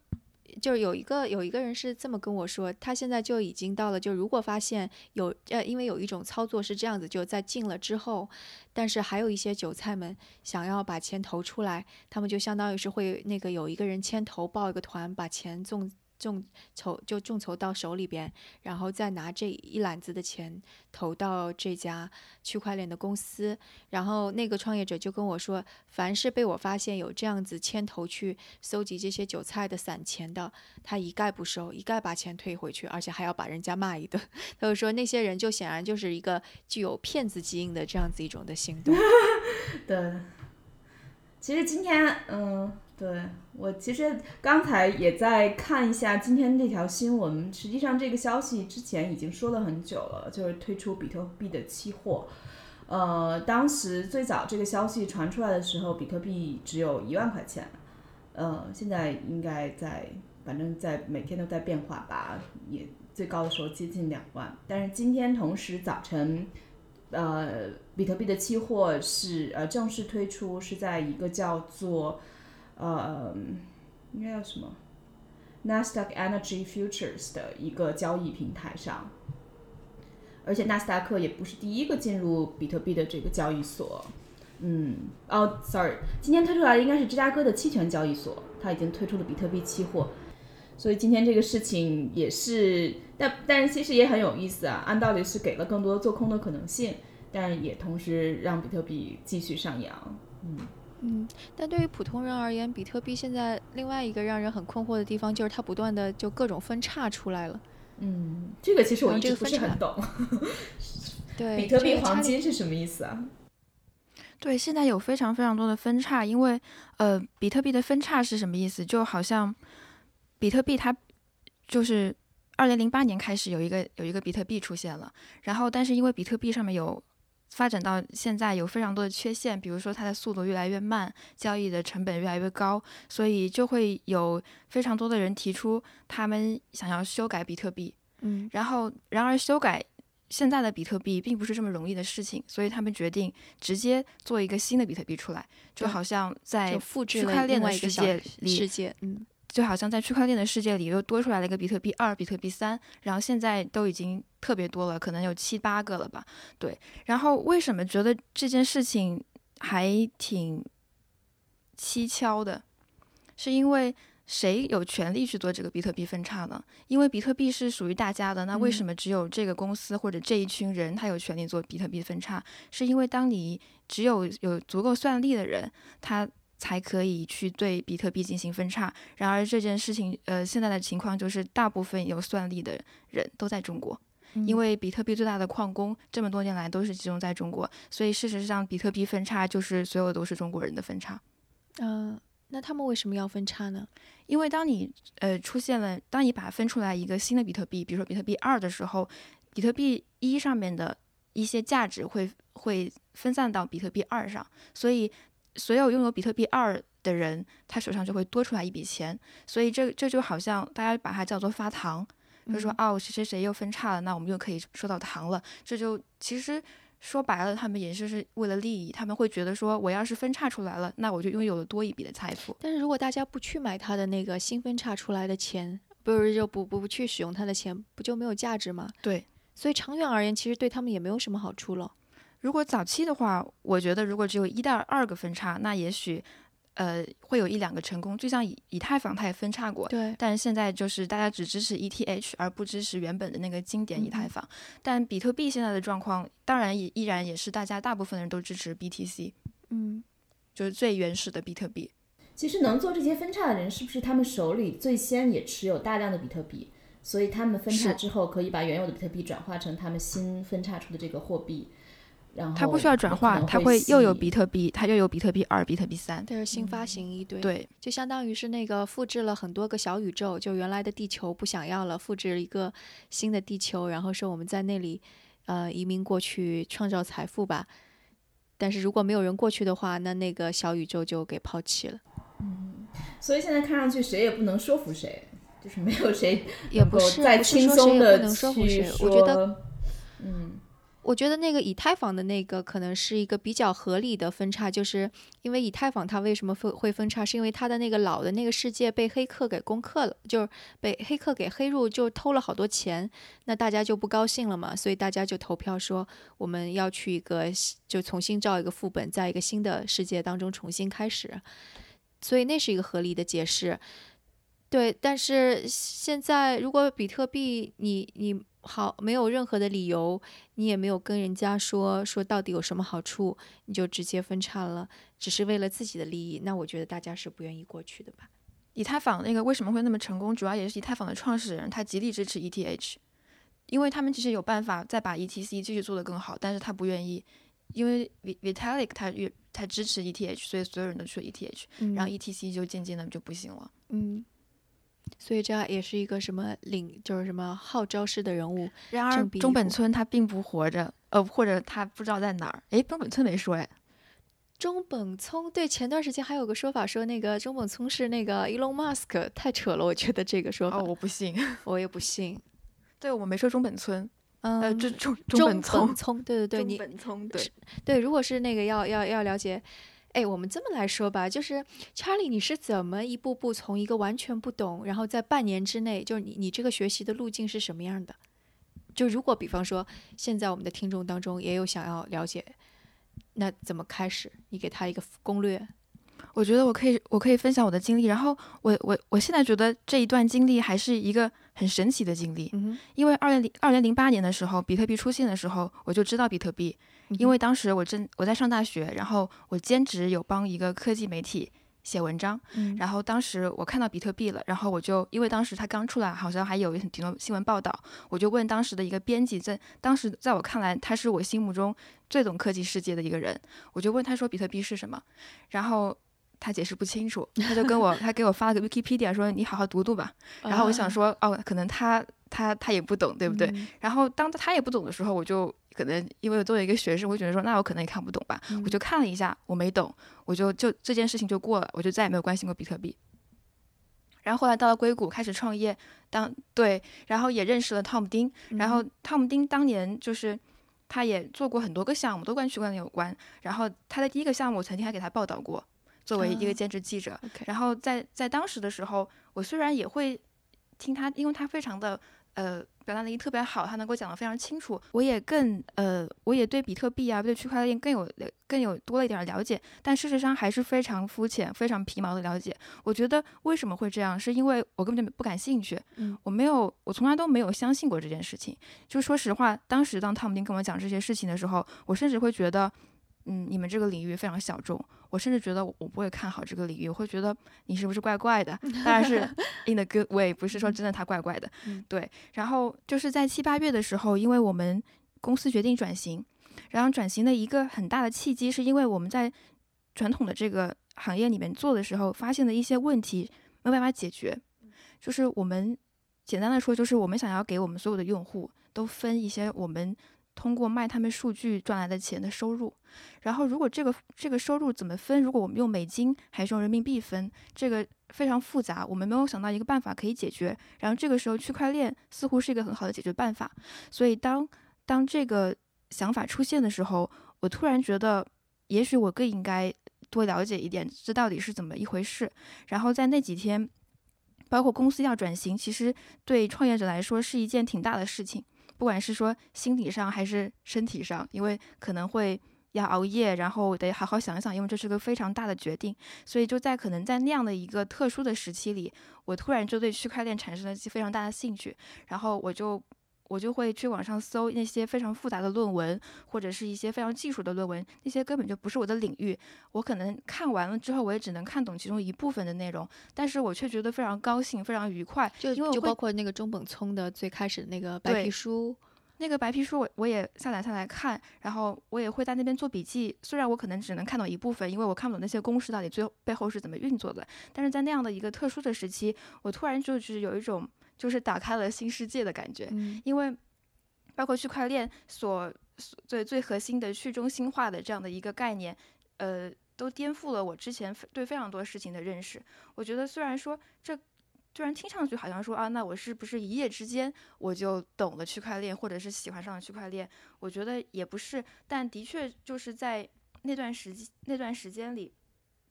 就是有一个有一个人是这么跟我说，他现在就已经到了，就如果发现有呃，因为有一种操作是这样子，就在进了之后，但是还有一些韭菜们想要把钱投出来，他们就相当于是会那个有一个人牵头报一个团，把钱送。众筹就众筹到手里边，然后再拿这一揽子的钱投到这家区块链的公司。然后那个创业者就跟我说，凡是被我发现有这样子牵头去搜集这些韭菜的散钱的，他一概不收，一概把钱退回去，而且还要把人家骂一顿。他就说那些人就显然就是一个具有骗子基因的这样子一种的行动。对，其实今天嗯。对我其实刚才也在看一下今天这条新闻，实际上这个消息之前已经说了很久了，就是推出比特币的期货。呃，当时最早这个消息传出来的时候，比特币只有一万块钱，呃，现在应该在，反正在每天都在变化吧，也最高的时候接近两万。但是今天同时早晨，呃，比特币的期货是呃正式推出，是在一个叫做。呃，应该叫什么？Nasdaq Energy Futures 的一个交易平台上，而且纳斯达克也不是第一个进入比特币的这个交易所。嗯，哦，sorry，今天推出来的应该是芝加哥的期权交易所，它已经推出了比特币期货。所以今天这个事情也是，但但是其实也很有意思啊。按道理是给了更多做空的可能性，但也同时让比特币继续上扬。嗯嗯，但对于普通人而言，比特币现在另外一个让人很困惑的地方就是它不断的就各种分叉出来了。嗯，这个其实我一直不是很懂。对，比特币黄金是什么意思啊？对，现在有非常非常多的分叉，因为呃，比特币的分叉是什么意思？就好像比特币它就是二零零八年开始有一个有一个比特币出现了，然后但是因为比特币上面有发展到现在有非常多的缺陷，比如说它的速度越来越慢，交易的成本越来越高，所以就会有非常多的人提出他们想要修改比特币。嗯，然后然而修改。现在的比特币并不是这么容易的事情，所以他们决定直接做一个新的比特币出来，就好像在区块链的世界里，世界，嗯，就好像在区块链的世界里又多出来了一个比特币二、比特币三，然后现在都已经特别多了，可能有七八个了吧？对。然后为什么觉得这件事情还挺蹊跷的？是因为。谁有权利去做这个比特币分叉呢？因为比特币是属于大家的，那为什么只有这个公司或者这一群人他有权利做比特币分叉？是因为当你只有有足够算力的人，他才可以去对比特币进行分叉。然而这件事情，呃，现在的情况就是大部分有算力的人都在中国，因为比特币最大的矿工这么多年来都是集中在中国，所以事实上比特币分叉就是所有都是中国人的分叉。嗯。那他们为什么要分叉呢？因为当你呃出现了，当你把它分出来一个新的比特币，比如说比特币二的时候，比特币一上面的一些价值会会分散到比特币二上，所以所有拥有比特币二的人，他手上就会多出来一笔钱，所以这这就好像大家把它叫做发糖，就说哦谁谁谁又分叉了，那我们又可以收到糖了，这就其实。说白了，他们也是是为了利益，他们会觉得说，我要是分叉出来了，那我就拥有了多一笔的财富。但是如果大家不去买他的那个新分叉出来的钱，不是就不不不去使用他的钱，不就没有价值吗？对，所以长远而言，其实对他们也没有什么好处了。如果早期的话，我觉得如果只有一到二个分叉，那也许。呃，会有一两个成功，就像以以太坊，它也分叉过，对。但是现在就是大家只支持 ETH，而不支持原本的那个经典以太坊。但比特币现在的状况，当然也依然也是大家大部分人都支持 BTC，嗯，就是最原始的比特币。其实能做这些分叉的人，是不是他们手里最先也持有大量的比特币，所以他们分叉之后可以把原有的比特币转化成他们新分叉出的这个货币？它不需要转化，它会又有比特币，它又有比特币二、比特币三，它是新发行一堆，对，就相当于是那个复制了很多个小宇宙，就原来的地球不想要了，复制一个新的地球，然后说我们在那里，呃，移民过去创造财富吧。但是如果没有人过去的话，那那个小宇宙就给抛弃了。嗯，所以现在看上去谁也不能说服谁，就是没有谁也不是再轻松的去说，我觉得嗯。我觉得那个以太坊的那个可能是一个比较合理的分叉，就是因为以太坊它为什么会会分叉，是因为它的那个老的那个世界被黑客给攻克了，就是被黑客给黑入，就偷了好多钱，那大家就不高兴了嘛，所以大家就投票说我们要去一个就重新造一个副本，在一个新的世界当中重新开始，所以那是一个合理的解释。对，但是现在如果比特币你你。好，没有任何的理由，你也没有跟人家说说到底有什么好处，你就直接分叉了，只是为了自己的利益，那我觉得大家是不愿意过去的吧。以太坊那个为什么会那么成功，主要也是以太坊的创始人他极力支持 ETH，因为他们其实有办法再把 ETC 继续做得更好，但是他不愿意，因为 Vitalik 他越他支持 ETH，所以所有人都去 ETH，然后 ETC 就渐渐的就不行了。嗯。所以这也是一个什么领，就是什么号召式的人物。然而，中本村他并不活着，呃，或者他不知道在哪儿。诶，中本村没说哎。中本聪对，前段时间还有个说法说那个中本聪是那个 Elon Musk，太扯了，我觉得这个说法。哦，我不信，我也不信。对，我没说中本村。嗯，呃，中中中本聪，对对对，中本聪，对对，如果是那个要要要了解。哎，我们这么来说吧，就是查理，你是怎么一步步从一个完全不懂，然后在半年之内，就是你你这个学习的路径是什么样的？就如果比方说，现在我们的听众当中也有想要了解，那怎么开始？你给他一个攻略。我觉得我可以，我可以分享我的经历。然后我我我现在觉得这一段经历还是一个很神奇的经历，因为二零零二零零八年的时候，比特币出现的时候，我就知道比特币，因为当时我正我在上大学，然后我兼职有帮一个科技媒体。写文章，然后当时我看到比特币了，然后我就因为当时它刚出来，好像还有很多新闻报道，我就问当时的一个编辑，在当时在我看来，他是我心目中最懂科技世界的一个人，我就问他说比特币是什么，然后他解释不清楚，他就跟我 他给我发了个 Wikipedia 说你好好读读吧，然后我想说哦，可能他他他也不懂，对不对？然后当他也不懂的时候，我就。可能因为作为一个学生，我觉得说那我可能也看不懂吧，我就看了一下，我没懂，我就就这件事情就过了，我就再也没有关心过比特币。然后后来到了硅谷开始创业，当对，然后也认识了汤姆丁，然后汤姆丁当年就是他也做过很多个项目，都跟区块链有关。然后他的第一个项目，我曾经还给他报道过，作为一个兼职记者。然后在在当时的时候，我虽然也会听他，因为他非常的。呃，表达能力特别好，他能够讲得非常清楚。我也更呃，我也对比特币啊，对区块链更有更有多了一点了解，但事实上还是非常肤浅、非常皮毛的了解。我觉得为什么会这样，是因为我根本就不感兴趣。嗯，我没有，我从来都没有相信过这件事情。就说实话，当时当汤姆丁跟我讲这些事情的时候，我甚至会觉得。嗯，你们这个领域非常小众，我甚至觉得我不会看好这个领域，我会觉得你是不是怪怪的？当然是 in the good way，不是说真的他怪怪的。对，然后就是在七八月的时候，因为我们公司决定转型，然后转型的一个很大的契机，是因为我们在传统的这个行业里面做的时候，发现的一些问题没有办法解决。就是我们简单的说，就是我们想要给我们所有的用户都分一些我们。通过卖他们数据赚来的钱的收入，然后如果这个这个收入怎么分？如果我们用美金还是用人民币分？这个非常复杂，我们没有想到一个办法可以解决。然后这个时候，区块链似乎是一个很好的解决办法。所以当当这个想法出现的时候，我突然觉得，也许我更应该多了解一点，这到底是怎么一回事。然后在那几天，包括公司要转型，其实对创业者来说是一件挺大的事情。不管是说心理上还是身体上，因为可能会要熬夜，然后得好好想想，因为这是个非常大的决定，所以就在可能在那样的一个特殊的时期里，我突然就对区块链产生了非常大的兴趣，然后我就。我就会去网上搜那些非常复杂的论文，或者是一些非常技术的论文，那些根本就不是我的领域。我可能看完了之后，我也只能看懂其中一部分的内容，但是我却觉得非常高兴，非常愉快。就就包括那个中本聪的最开始的那个白皮书，那个白皮书我我也下载下来看，然后我也会在那边做笔记。虽然我可能只能看懂一部分，因为我看不懂那些公式到底最后背后是怎么运作的，但是在那样的一个特殊的时期，我突然就是有一种。就是打开了新世界的感觉，因为包括区块链所最最核心的去中心化的这样的一个概念，呃，都颠覆了我之前对非常多事情的认识。我觉得虽然说这虽然听上去好像说啊，那我是不是一夜之间我就懂了区块链，或者是喜欢上了区块链？我觉得也不是，但的确就是在那段时那段时间里，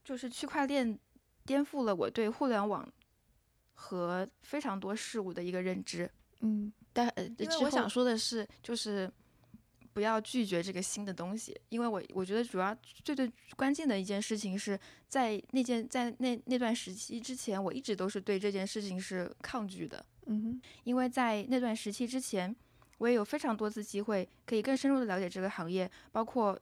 就是区块链颠覆了我对互联网。和非常多事物的一个认知，嗯，但因为我想说的是，就是不要拒绝这个新的东西，因为我我觉得主要最最关键的一件事情是在那件在那那段时期之前，我一直都是对这件事情是抗拒的，嗯哼，因为在那段时期之前，我也有非常多次机会可以更深入的了解这个行业，包括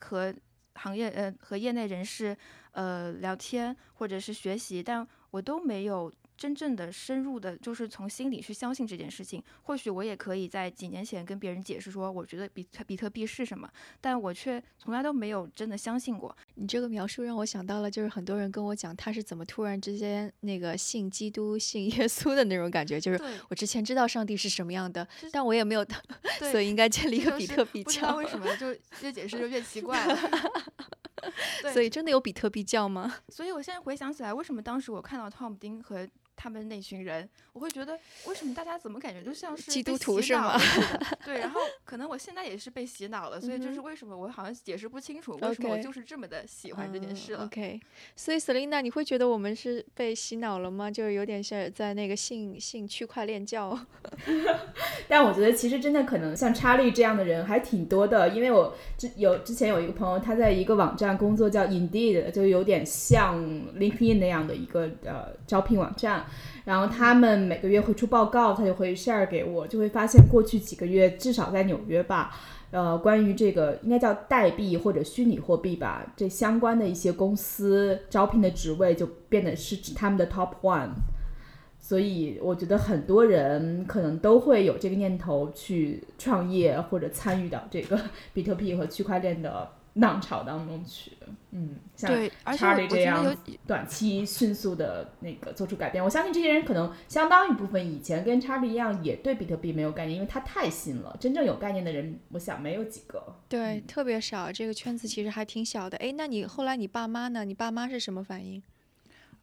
和行业呃和业内人士呃聊天或者是学习，但我都没有。真正的深入的，就是从心里去相信这件事情。或许我也可以在几年前跟别人解释说，我觉得比特比特币是什么，但我却从来都没有真的相信过。你这个描述让我想到了，就是很多人跟我讲他是怎么突然之间那个信基督、信耶稣的那种感觉。就是我之前知道上帝是什么样的，但我也没有，所以应该建立一个比特币教。为什么就 越解释就越奇怪了？所以真的有比特币教吗？所以我现在回想起来，为什么当时我看到汤姆丁和他们那群人，我会觉得为什么大家怎么感觉就像是基督徒是吗 对，然后可能我现在也是被洗脑了，所以就是为什么我好像解释不清楚为什么我就是这么的喜欢这件事嗯了。OK，所以 Selina，你会觉得我们是被洗脑了吗？就是有点像在那个信信区块链教。但我觉得其实真的可能像查理这样的人还挺多的，因为我之有之前有一个朋友，他在一个网站工作叫 Indeed，就有点像 LinkedIn 那样的一个呃招聘网站。然后他们每个月会出报告，他就会 share 给我，就会发现过去几个月，至少在纽约吧，呃，关于这个应该叫代币或者虚拟货币吧，这相关的一些公司招聘的职位就变得是指他们的 top one。所以我觉得很多人可能都会有这个念头去创业或者参与到这个比特币和区块链的浪潮当中去。嗯，像对，而且我 Charlie 我觉得这样有短期迅速的那个做出改变，我相信这些人可能相当一部分以前跟 Charlie 一样也对比特币没有概念，因为它太新了，真正有概念的人，我想没有几个。对，特别少，这个圈子其实还挺小的。哎，那你后来你爸妈呢？你爸妈是什么反应？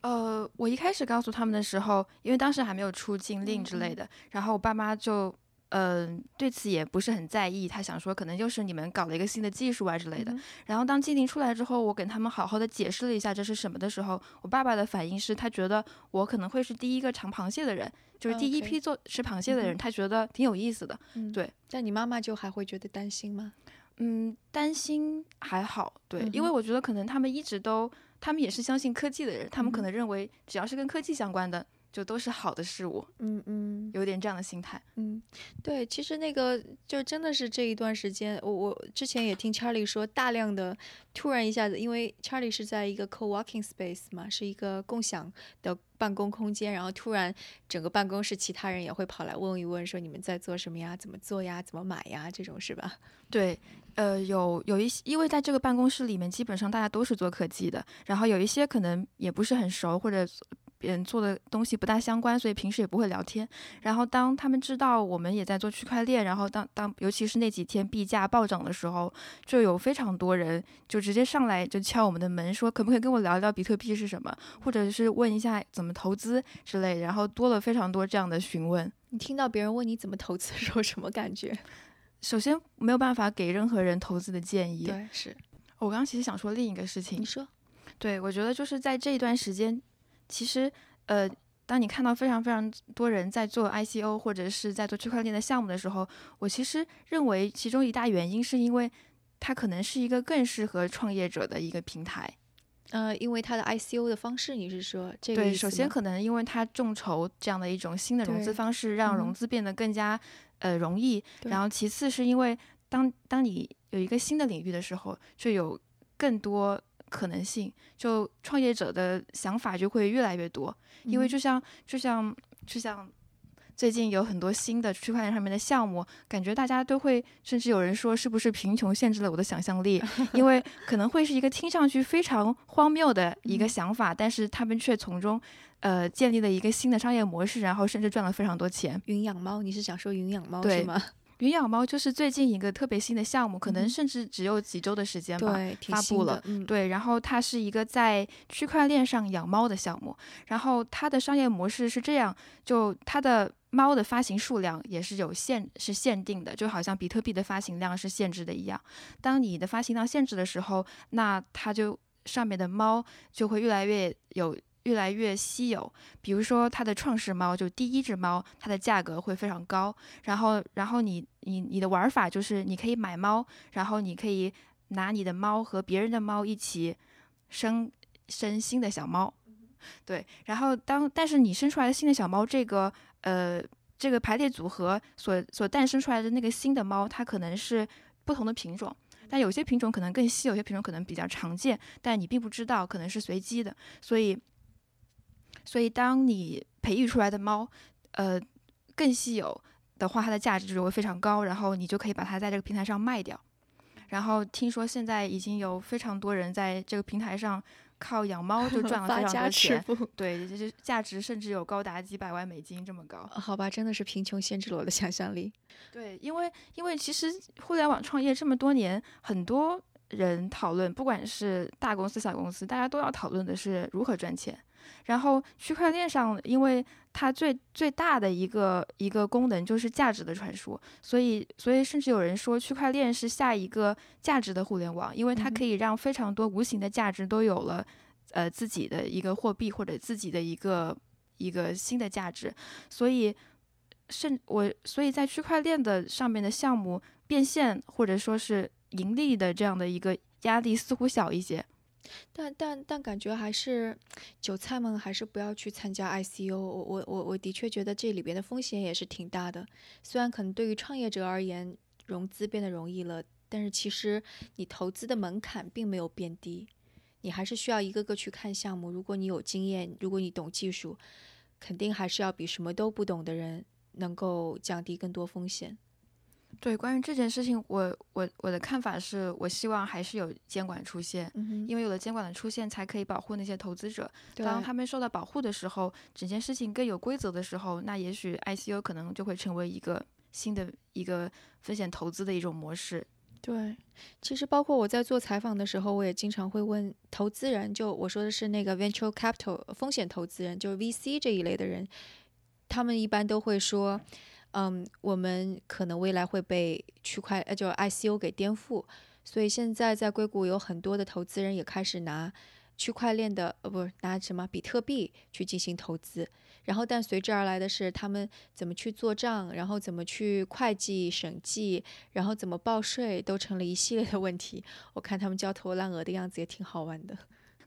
呃，我一开始告诉他们的时候，因为当时还没有出禁令之类的，然后我爸妈就，嗯、对此也不是很在意，他想说可能就是你们搞了一个新的技术啊之类的。嗯然后当禁令出来之后，我给他们好好的解释了一下这是什么的时候，我爸爸的反应是他觉得我可能会是第一个尝螃蟹的人，就是第一批做吃螃蟹的人，他觉得挺有意思的。嗯，对。但你妈妈就还会觉得担心吗？嗯，担心还好，对，因为嗯我觉得可能他们一直都，他们也是相信科技的人，他们可嗯能认为只要是跟科技相关的，就都是好的事物，嗯嗯有点这样的心态。嗯，对，其实那个就真的是这一段时间，我我之前也听 Charlie 说，大量的突然一下子，因为 Charlie 是在一个 co-working space 嘛，是一个共享的办公空间，然后突然整个办公室其他人也会跑来问一问，说你们在做什么呀？怎么做呀？怎么买呀？这种是吧？对，呃，有有一些，因为在这个办公室里面，基本上大家都是做科技的，然后有一些可能也不是很熟，或者别人做的东西不大相关，所以平时也不会聊天。然后当他们知道我们也在做区块链，然后当当尤其是那几天币价暴涨的时候，就有非常多人就直接上来就敲我们的门，说可不可以跟我聊聊比特币是什么，或者是问一下怎么投资之类。然后多了非常多这样的询问。你听到别人问你怎么投资的时候，什么感觉？首先没有办法给任何人投资的建议。对，是我刚刚其实想说另一个事情你，说，对我觉得就是在这一段时间，其实呃，当你看到非常非常多人在做 ICO 或者是在做区块链的项目的时候，我其实认为其中一大原因是因为它可能是一个更适合创业者的一个平台。呃，因为它的 ICO 的方式，你是说这个对，首先可能因为它众筹这样的一种新的融资方式，让嗯融资变得更加呃容易。然后其次是因为当当你有一个新的领域的时候，就有更多可能性，就创业者的想法就会越来越多。因为嗯就像就像就像最近有很多新的区块链上面的项目，感觉大家都会，甚至有人说是不是贫穷限制了我的想象力？因为可能会是一个听上去非常荒谬的一个嗯想法，但是他们却从中呃建立了一个新的商业模式，然后甚至赚了非常多钱。云养猫，你是想说云养猫是吗？云养猫就是最近一个特别新的项目，可能嗯甚至只有几周的时间吧。发布了嗯，对，然后它是一个在区块链上养猫的项目，然后它的商业模式是这样，就它的猫的发行数量也是有限，是限定的，就好像比特币的发行量是限制的一样。当你的发行量限制的时候，那它就上面的猫就会越来越有。越来越稀有，比如说它的创世猫，就第一只猫，它的价格会非常高。然后，然后你你你的玩法就是你可以买猫，然后你可以拿你的猫和别人的猫一起生生新的小猫，对，然后当但是你生出来的新的小猫，这个呃这个排列组合所所诞生出来的那个新的猫，它可能是不同的品种。但有些品种可能更稀有，有些品种可能比较常见，但你并不知道，可能是随机的。所以，所以当你培育出来的猫，呃，更稀有的话，它的价值就会非常高，然后你就可以把它在这个平台上卖掉。然后听说现在已经有非常多人在这个平台上靠养猫就赚了非常多钱，富。对，就是价值甚至有高达几百万美金这么高。好吧，真的是贫穷限制了我的想象力。对，因为因为其实互联网创业这么多年，很多人讨论，不管是大公司小公司，大家都要讨论的是如何赚钱。然后区块链上，因为它最最大的一个一个功能就是价值的传输，所以所以甚至有人说区块链是下一个价值的互联网，因为它可以让非常多无形的价值都有了，呃自己的一个货币或者自己的一个一个新的价值，所以甚我所以在区块链的上面的项目变现或者说是盈利的这样的一个压力似乎小一些。但但但感觉还是韭菜们还是不要去参加 ICO。我我我我的确觉得这里边的风险也是挺大的。虽然可能对于创业者而言，融资变得容易了，但是其实你投资的门槛并没有变低。你还是需要一个个去看项目。如果你有经验，如果你懂技术，肯定还是要比什么都不懂的人能够降低更多风险。对，关于这件事情，我我我的看法是，我希望还是有监管出现，因为有了监管的出现，才可以保护那些投资者。当他们受到保护的时候，整件事情更有规则的时候，那也许 ICO 可能就会成为一个新的一个风险投资的一种模式。对，其实包括我在做采访的时候，我也经常会问投资人，就我说的是那个 venture capital 风险投资人，就是 VC 这一类的人，他们一般都会说。嗯，嗯我们可能未来会被区块呃，就 ICO 给颠覆，所以现在在硅谷有很多的投资人也开始拿区块链的呃，不拿什么比特币去进行投资。然后，但随之而来的是他们怎么去做账，然后怎么去会计审计，然后怎么报税，都成了一系列的问题。我看他们焦头烂额的样子也挺好玩的。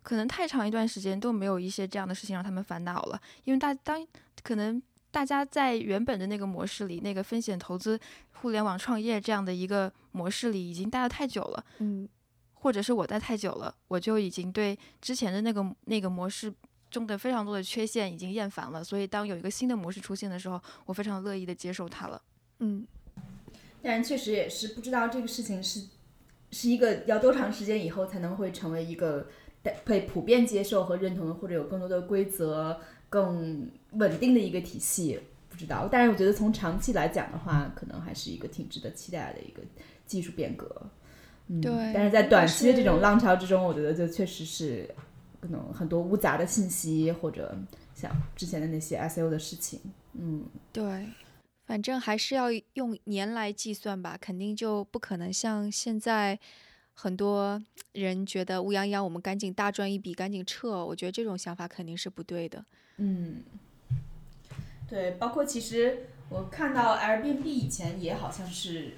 可能太长一段时间都没有一些这样的事情让他们烦恼了，因为大当可能。大家在原本的那个模式里，那个风险投资、互联网创业这样的一个模式里，已经待了太久了。嗯，或者是我待太久了，我就已经对之前的那个那个模式中的非常多的缺陷已经厌烦了。所以，当有一个新的模式出现的时候，我非常乐意的接受它了。嗯，但确实也是不知道这个事情是是一个要多长时间以后才能会成为一个被普遍接受和认同的，或者有更多的规则。更稳定的一个体系，不知道。但是我觉得从长期来讲的话，可能还是一个挺值得期待的一个技术变革。嗯，对。但是在短期的这种浪潮之中，我觉得就确实是可能很多无杂的信息，或者像之前的那些 SEO 的事情。嗯，对。反正还是要用年来计算吧，肯定就不可能像现在。很多人觉得乌泱泱，我们赶紧大赚一笔，赶紧撤。我觉得这种想法肯定是不对的。嗯，对，包括其实我看到 Airbnb 以前也好像是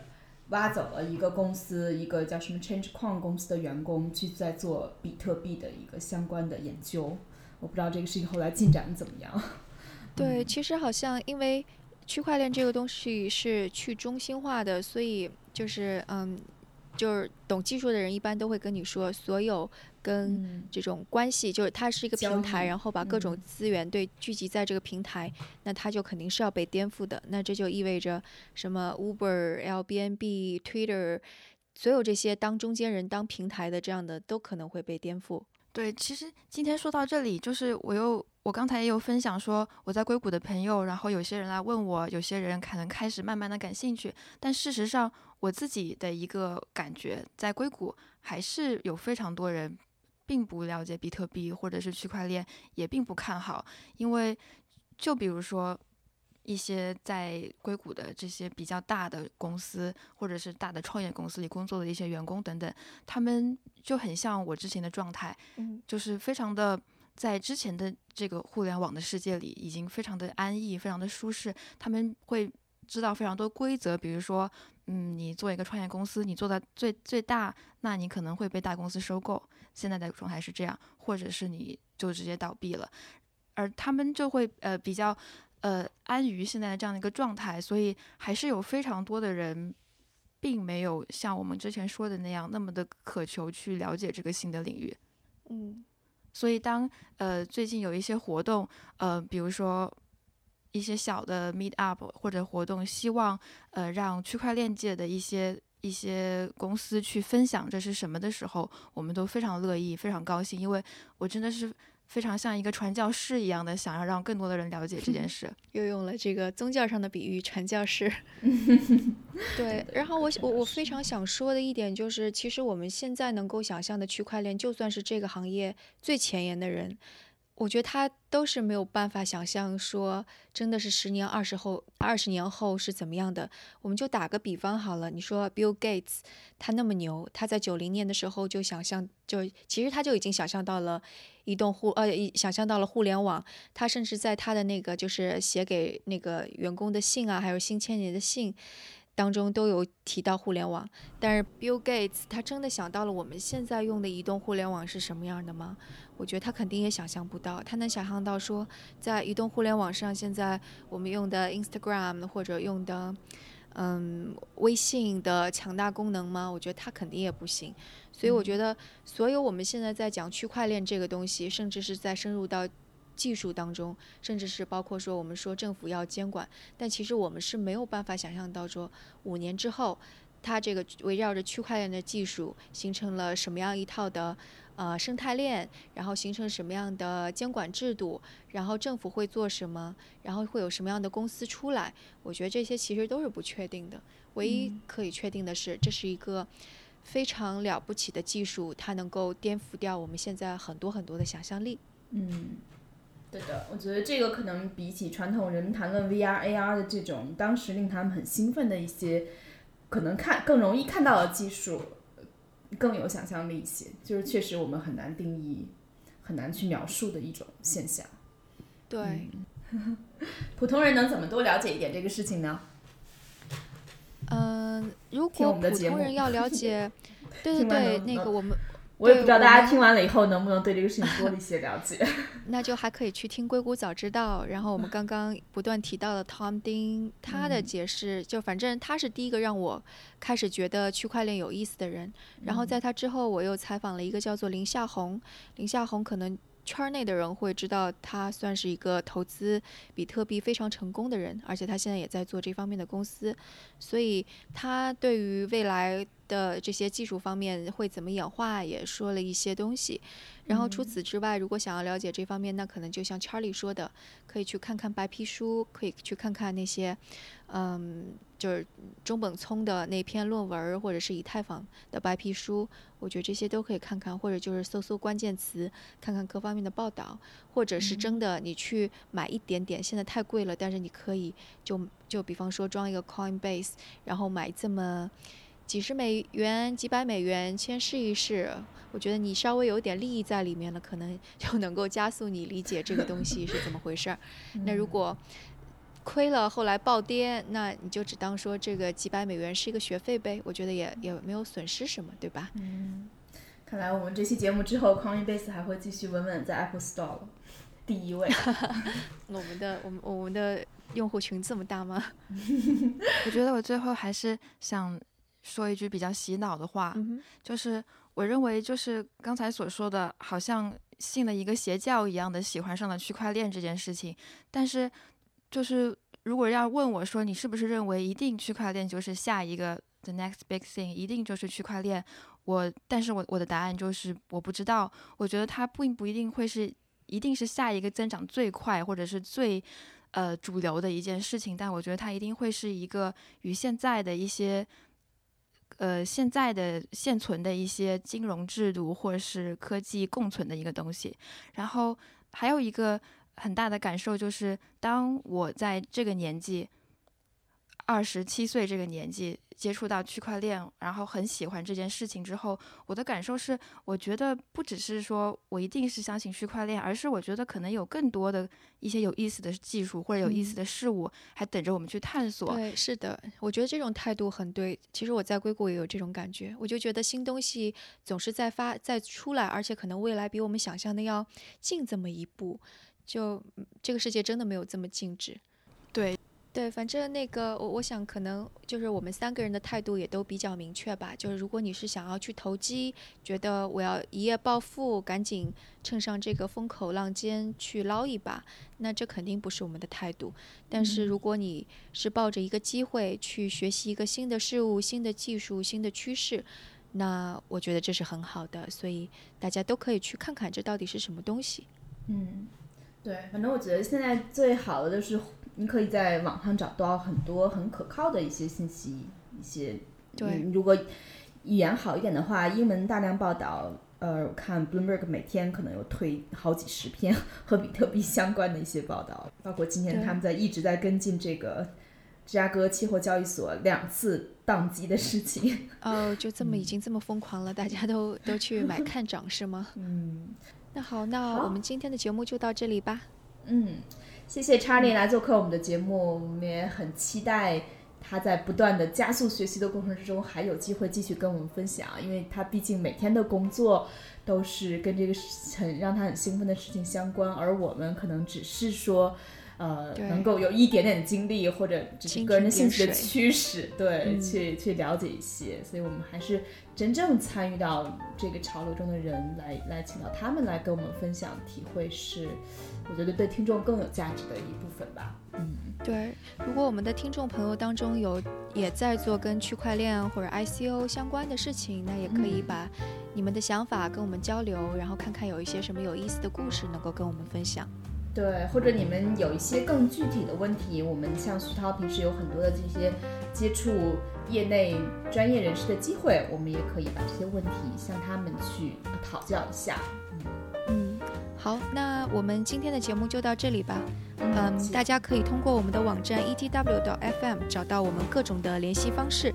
挖走了一个公司，一个叫什么 Change 矿公司的员工去在做比特币的一个相关的研究。我不知道这个事情后来进展怎么样。对，其实好像因为区块链这个东西是去中心化的，所以就是嗯。就是懂技术的人一般都会跟你说，所有跟这种关系，就是它是一个平台，然后把各种资源对聚集在这个平台，那它就肯定是要被颠覆的。那这就意味着什么？Uber、l b n b Twitter，所有这些当中间人、当平台的这样的都可能会被颠覆。对，其实今天说到这里，就是我又我刚才也有分享说我在硅谷的朋友，然后有些人来问我，有些人可能开始慢慢的感兴趣，但事实上。我自己的一个感觉，在硅谷还是有非常多人并不了解比特币或者是区块链，也并不看好。因为就比如说一些在硅谷的这些比较大的公司，或者是大的创业公司里工作的一些员工等等，他们就很像我之前的状态，就是非常的在之前的这个互联网的世界里已经非常的安逸，非常的舒适。他们会知道非常多规则，比如说。嗯，你做一个创业公司，你做的最最大，那你可能会被大公司收购。现在的状态是这样，或者是你就直接倒闭了，而他们就会呃比较呃安于现在的这样的一个状态，所以还是有非常多的人，并没有像我们之前说的那样那么的渴求去了解这个新的领域。嗯，所以当呃最近有一些活动，呃比如说。一些小的 meet up 或者活动，希望呃让区块链界的一些一些公司去分享这是什么的时候，我们都非常乐意，非常高兴，因为我真的是非常像一个传教士一样的，想要让更多的人了解这件 事。又用了这个宗教上的比喻，传教士。对，然后我我我非常想说的一点就是，其实我们现在能够想象的区块链，就算是这个行业最前沿的人。我觉得他都是没有办法想象说，真的是十年、二十后、二十年后是怎么样的。我们就打个比方好了，你说 Bill Gates 他那么牛，他在九零年的时候就想象，就其实他就已经想象到了移动互呃，想象到了互联网。他甚至在他的那个就是写给那个员工的信啊，还有新千年的信。当中都有提到互联网，但是 Bill Gates 他真的想到了我们现在用的移动互联网是什么样的吗？我觉得他肯定也想象不到。他能想象到说，在移动互联网上，现在我们用的 Instagram 或者用的嗯微信的强大功能吗？我觉得他肯定也不行。所以我觉得，所有我们现在在讲区块链这个东西，甚至是在深入到。技术当中，甚至是包括说我们说政府要监管，但其实我们是没有办法想象到说五年之后，它这个围绕着区块链的技术形成了什么样一套的呃生态链，然后形成什么样的监管制度，然后政府会做什么，然后会有什么样的公司出来。我觉得这些其实都是不确定的。唯一可以确定的是，这是一个非常了不起的技术，它能够颠覆掉我们现在很多很多的想象力。嗯。对的，我觉得这个可能比起传统人们谈论 VR、AR 的这种当时令他们很兴奋的一些，可能看更容易看到的技术，更有想象力一些。就是确实我们很难定义、很难去描述的一种现象。对，普通人能怎么多了解一点这个事情呢？嗯，如果普通人要了解，对对对，那个我们。我也不知道大家听完了以后能不能对这个事情多一些了解。那就还可以去听《硅谷早知道》，然后我们刚刚不断提到的 Tom Ding，他的解释就反正他是第一个让我开始觉得区块链有意思的人。然后在他之后，我又采访了一个叫做林夏红，林夏红可能。圈内的人会知道，他算是一个投资比特币非常成功的人，而且他现在也在做这方面的公司，所以他对于未来的这些技术方面会怎么演化，也说了一些东西。然后除此之外，如果想要了解这方面，那可能就像 Charlie 说的，可以去看看白皮书，可以去看看那些，嗯。就是中本聪的那篇论文，或者是以太坊的白皮书，我觉得这些都可以看看，或者就是搜搜关键词，看看各方面的报道，或者是真的你去买一点点，现在太贵了，但是你可以就就比方说装一个 Coinbase，然后买这么几十美元、几百美元先试一试，我觉得你稍微有点利益在里面了，可能就能够加速你理解这个东西是怎么回事儿。那如果亏了，后来暴跌，那你就只当说这个几百美元是一个学费呗，我觉得也也没有损失什么，对吧？嗯，看来我们这期节目之后，Coinbase 还会继续稳稳在 Apple Store 第一位。我们的我们我们的用户群这么大吗？我觉得我最后还是想说一句比较洗脑的话，就是我认为就是刚才所说的，好像信了一个邪教一样的喜欢上了区块链这件事情，但是。就是如果要问我说你是不是认为一定区块链就是下一个 the next big thing，一定就是区块链？我，但是我我的答案就是我不知道。我觉得它并不一定会是一定是下一个增长最快或者是最呃主流的一件事情，但我觉得它一定会是一个与现在的一些呃现在的现存的一些金融制度或者是科技共存的一个东西。然后还有一个。很大的感受就是，当我在这个年纪，二十七岁这个年纪接触到区块链，然后很喜欢这件事情之后，我的感受是，我觉得不只是说我一定是相信区块链，而是我觉得可能有更多的一些有意思的技术或者有意思的事物还等着我们去探索。对，是的，我觉得这种态度很对。其实我在硅谷也有这种感觉，我就觉得新东西总是在发在出来，而且可能未来比我们想象的要近这么一步。就这个世界真的没有这么静止，对对，反正那个我我想可能就是我们三个人的态度也都比较明确吧。就是如果你是想要去投机，觉得我要一夜暴富，赶紧趁上这个风口浪尖去捞一把，那这肯定不是我们的态度。但是如果你是抱着一个机会去学习一个新的事物、新的技术、新的趋势，那我觉得这是很好的。所以大家都可以去看看这到底是什么东西。嗯，对，反正我觉得现在最好的就是你可以在网上找到很多很可靠的一些信息，一些对，如果语言好一点的话，英文大量报道。呃，我看 Bloomberg 每天可能有推好几十篇 和比特币相关的一些报道，包括今天他们在一直在跟进这个芝加哥期货交易所两次宕机的事情。哦，就这么已经这么疯狂了，大家都都去买看涨是吗？嗯，那好，那我们今天的节目就到这里吧。嗯，谢谢查理来做客我们的节目，我们也很期待。他在不断的加速学习的过程之中，还有机会继续跟我们分享，因为他毕竟每天的工作都是跟这个很让他很兴奋的事情相关，而我们可能只是说，呃，能够有一点点经历或者只是个人的兴趣的驱使，对，去去了解一些，所以我们还是真正参与到这个潮流中的人来来请到他们来跟我们分享体会，是我觉得对听众更有价值的一部分吧，嗯。对，如果我们的听众朋友当中有也在做跟区块链或者 ICO 相关的事情，那也可以把你们的想法跟我们交流，然后看看有一些什么有意思的故事能够跟我们分享。对，或者你们有一些更具体的问题，我们像徐涛平时有很多的这些接触业内专业人士的机会，我们也可以把这些问题向他们去讨教一下。嗯，好，那我们今天的节目就到这里吧。嗯，大家可以通过我们的网站 etw.fm 找到我们各种的联系方式，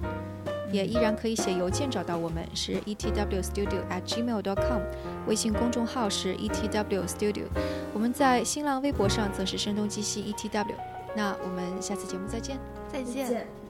也依然可以写邮件找到我们，是 etwstudio@gmail.com，微信公众号是 etwstudio，我们在新浪微博上则是声东击西 etw。那我们下次节目再见，再见。